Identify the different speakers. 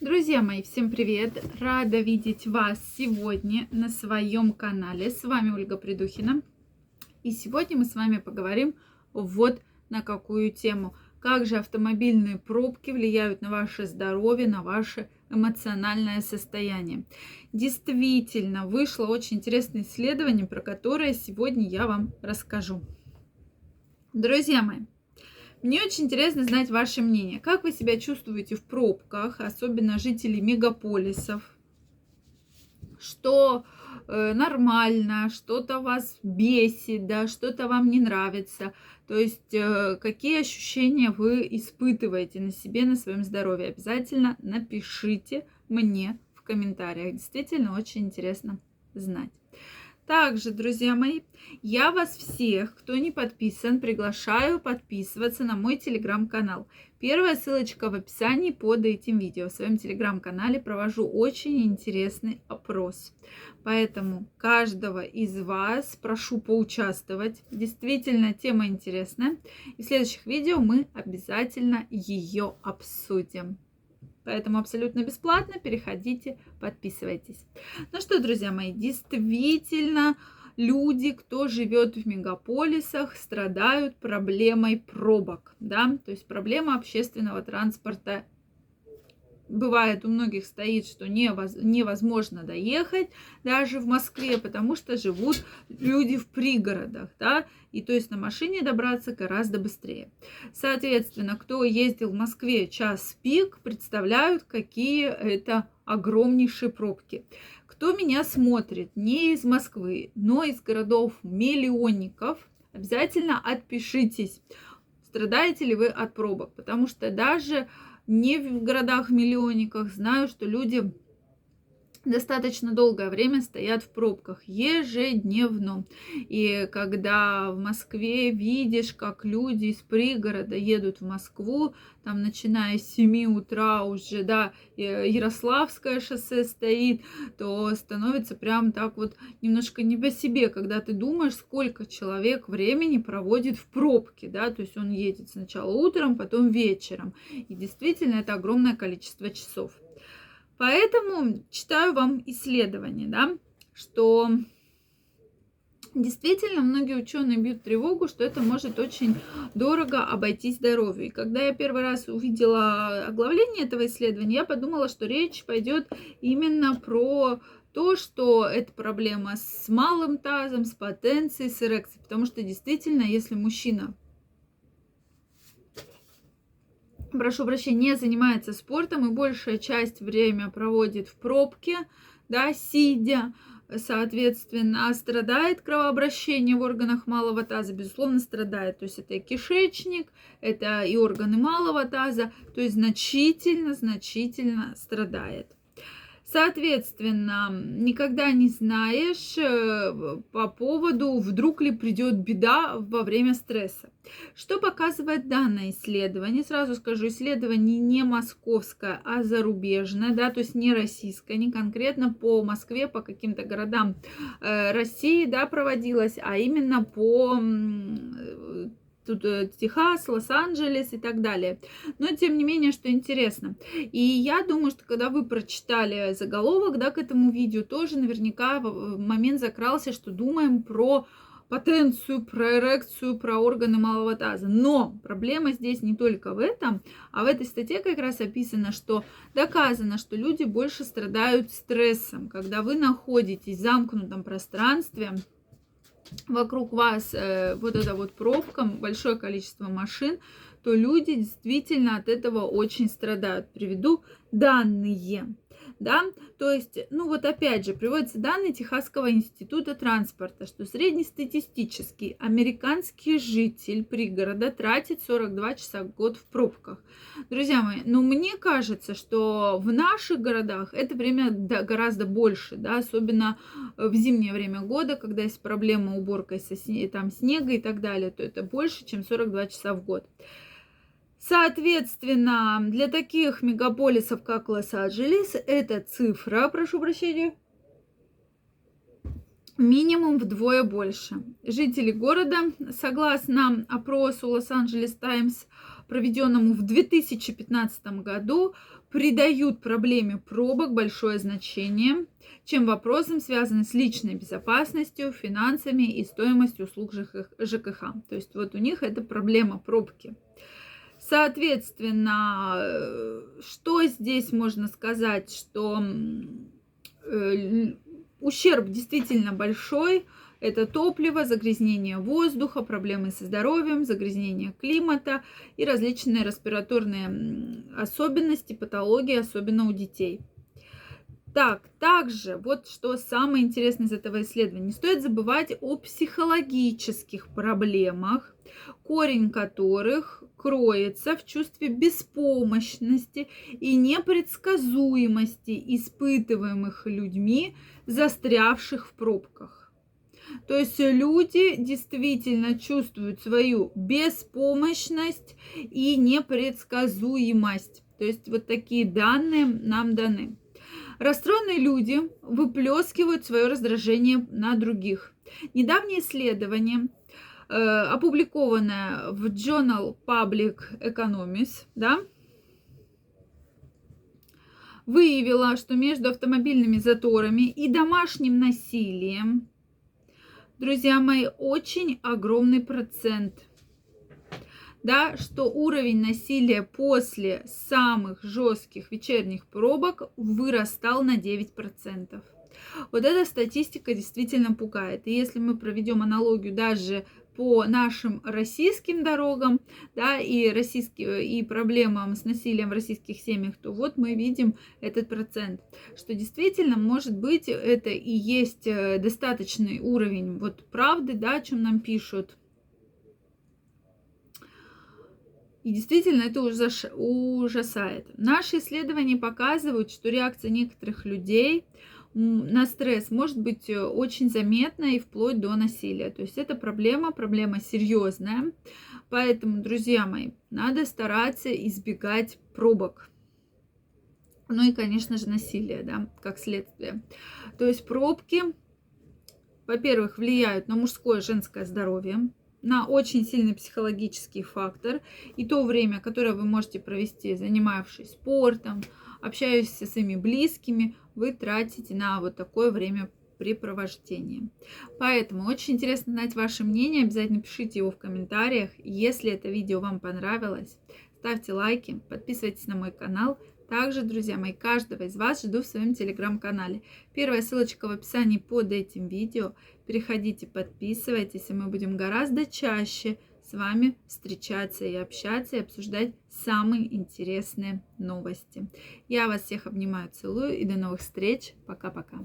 Speaker 1: Друзья мои, всем привет! Рада видеть вас сегодня на своем канале. С вами Ольга Придухина. И сегодня мы с вами поговорим вот на какую тему. Как же автомобильные пробки влияют на ваше здоровье, на ваше эмоциональное состояние. Действительно, вышло очень интересное исследование, про которое сегодня я вам расскажу. Друзья мои, мне очень интересно знать ваше мнение. Как вы себя чувствуете в пробках, особенно жители мегаполисов? Что э, нормально, что-то вас бесит, да, что-то вам не нравится. То есть э, какие ощущения вы испытываете на себе, на своем здоровье. Обязательно напишите мне в комментариях. Действительно очень интересно знать. Также, друзья мои, я вас всех, кто не подписан, приглашаю подписываться на мой телеграм-канал. Первая ссылочка в описании под этим видео. В своем телеграм-канале провожу очень интересный опрос. Поэтому каждого из вас прошу поучаствовать. Действительно, тема интересная. И в следующих видео мы обязательно ее обсудим. Поэтому абсолютно бесплатно. Переходите, подписывайтесь. Ну что, друзья мои, действительно, люди, кто живет в мегаполисах, страдают проблемой пробок. Да? То есть проблема общественного транспорта бывает у многих стоит, что невозможно доехать даже в Москве, потому что живут люди в пригородах, да, и то есть на машине добраться гораздо быстрее. Соответственно, кто ездил в Москве час пик, представляют, какие это огромнейшие пробки. Кто меня смотрит не из Москвы, но из городов миллионников, обязательно отпишитесь, страдаете ли вы от пробок, потому что даже не в городах-миллионниках. Знаю, что люди достаточно долгое время стоят в пробках ежедневно. И когда в Москве видишь, как люди из пригорода едут в Москву, там начиная с 7 утра уже, да, Ярославское шоссе стоит, то становится прям так вот немножко не по себе, когда ты думаешь, сколько человек времени проводит в пробке, да, то есть он едет сначала утром, потом вечером. И действительно это огромное количество часов. Поэтому читаю вам исследование, да, что действительно многие ученые бьют тревогу, что это может очень дорого обойтись здоровью. И когда я первый раз увидела оглавление этого исследования, я подумала, что речь пойдет именно про то, что это проблема с малым тазом, с потенцией, с эрекцией. Потому что действительно, если мужчина прошу прощения, не занимается спортом и большая часть время проводит в пробке, да, сидя, соответственно, страдает кровообращение в органах малого таза, безусловно, страдает. То есть это и кишечник, это и органы малого таза, то есть значительно, значительно страдает. Соответственно, никогда не знаешь э, по поводу, вдруг ли придет беда во время стресса. Что показывает данное исследование? Сразу скажу, исследование не московское, а зарубежное, да, то есть не российское, не конкретно по Москве, по каким-то городам э, России, да, проводилось, а именно по тут э, Техас, Лос-Анджелес и так далее. Но тем не менее, что интересно. И я думаю, что когда вы прочитали заголовок, да, к этому видео, тоже наверняка момент закрался, что думаем про потенцию, про эрекцию, про органы малого таза. Но проблема здесь не только в этом, а в этой статье как раз описано, что доказано, что люди больше страдают стрессом, когда вы находитесь в замкнутом пространстве, вокруг вас э, вот эта вот пробка, большое количество машин, то люди действительно от этого очень страдают. Приведу данные да, то есть, ну вот опять же, приводятся данные Техасского института транспорта, что среднестатистический американский житель пригорода тратит 42 часа в год в пробках. Друзья мои, ну мне кажется, что в наших городах это время гораздо больше, да, особенно в зимнее время года, когда есть проблема уборкой со, там, снега и так далее, то это больше, чем 42 часа в год. Соответственно, для таких мегаполисов, как Лос-Анджелес, эта цифра, прошу прощения, минимум вдвое больше. Жители города, согласно опросу Лос-Анджелес Таймс, проведенному в 2015 году, придают проблеме пробок большое значение, чем вопросам, связанным с личной безопасностью, финансами и стоимостью услуг ЖКХ. То есть вот у них это проблема пробки. Соответственно, э, что здесь можно сказать, что э, ущерб действительно большой. Это топливо, загрязнение воздуха, проблемы со здоровьем, загрязнение климата и различные респираторные особенности, патологии, особенно у детей. Так, также, вот что самое интересное из этого исследования, не стоит забывать о психологических проблемах, корень которых кроется в чувстве беспомощности и непредсказуемости испытываемых людьми, застрявших в пробках. То есть люди действительно чувствуют свою беспомощность и непредсказуемость. То есть вот такие данные нам даны. Расстроенные люди выплескивают свое раздражение на других. Недавнее исследование, э, опубликованное в Journal Public Economics, да, выявило, что между автомобильными заторами и домашним насилием, друзья мои, очень огромный процент – да, что уровень насилия после самых жестких вечерних пробок вырастал на 9%. Вот эта статистика действительно пугает. И если мы проведем аналогию даже по нашим российским дорогам, да, и, российские, и проблемам с насилием в российских семьях, то вот мы видим этот процент, что действительно, может быть, это и есть э, достаточный уровень вот правды, да, о чем нам пишут И действительно это ужасает. Наши исследования показывают, что реакция некоторых людей на стресс может быть э, очень заметна и вплоть до насилия. То есть это проблема, проблема серьезная. Поэтому, друзья мои, надо стараться избегать пробок. Ну и, конечно же, насилие, да, как следствие. То есть пробки, во-первых, влияют на мужское и женское здоровье на очень сильный психологический фактор. И то время, которое вы можете провести, занимавшись спортом, общаясь со своими близкими, вы тратите на вот такое время препровождение. Поэтому очень интересно знать ваше мнение. Обязательно пишите его в комментариях. Если это видео вам понравилось, ставьте лайки, подписывайтесь на мой канал. Также, друзья мои, каждого из вас жду в своем телеграм-канале. Первая ссылочка в описании под этим видео. Переходите, подписывайтесь, и мы будем гораздо чаще с вами встречаться и общаться, и обсуждать самые интересные новости. Я вас всех обнимаю, целую и до новых встреч. Пока-пока.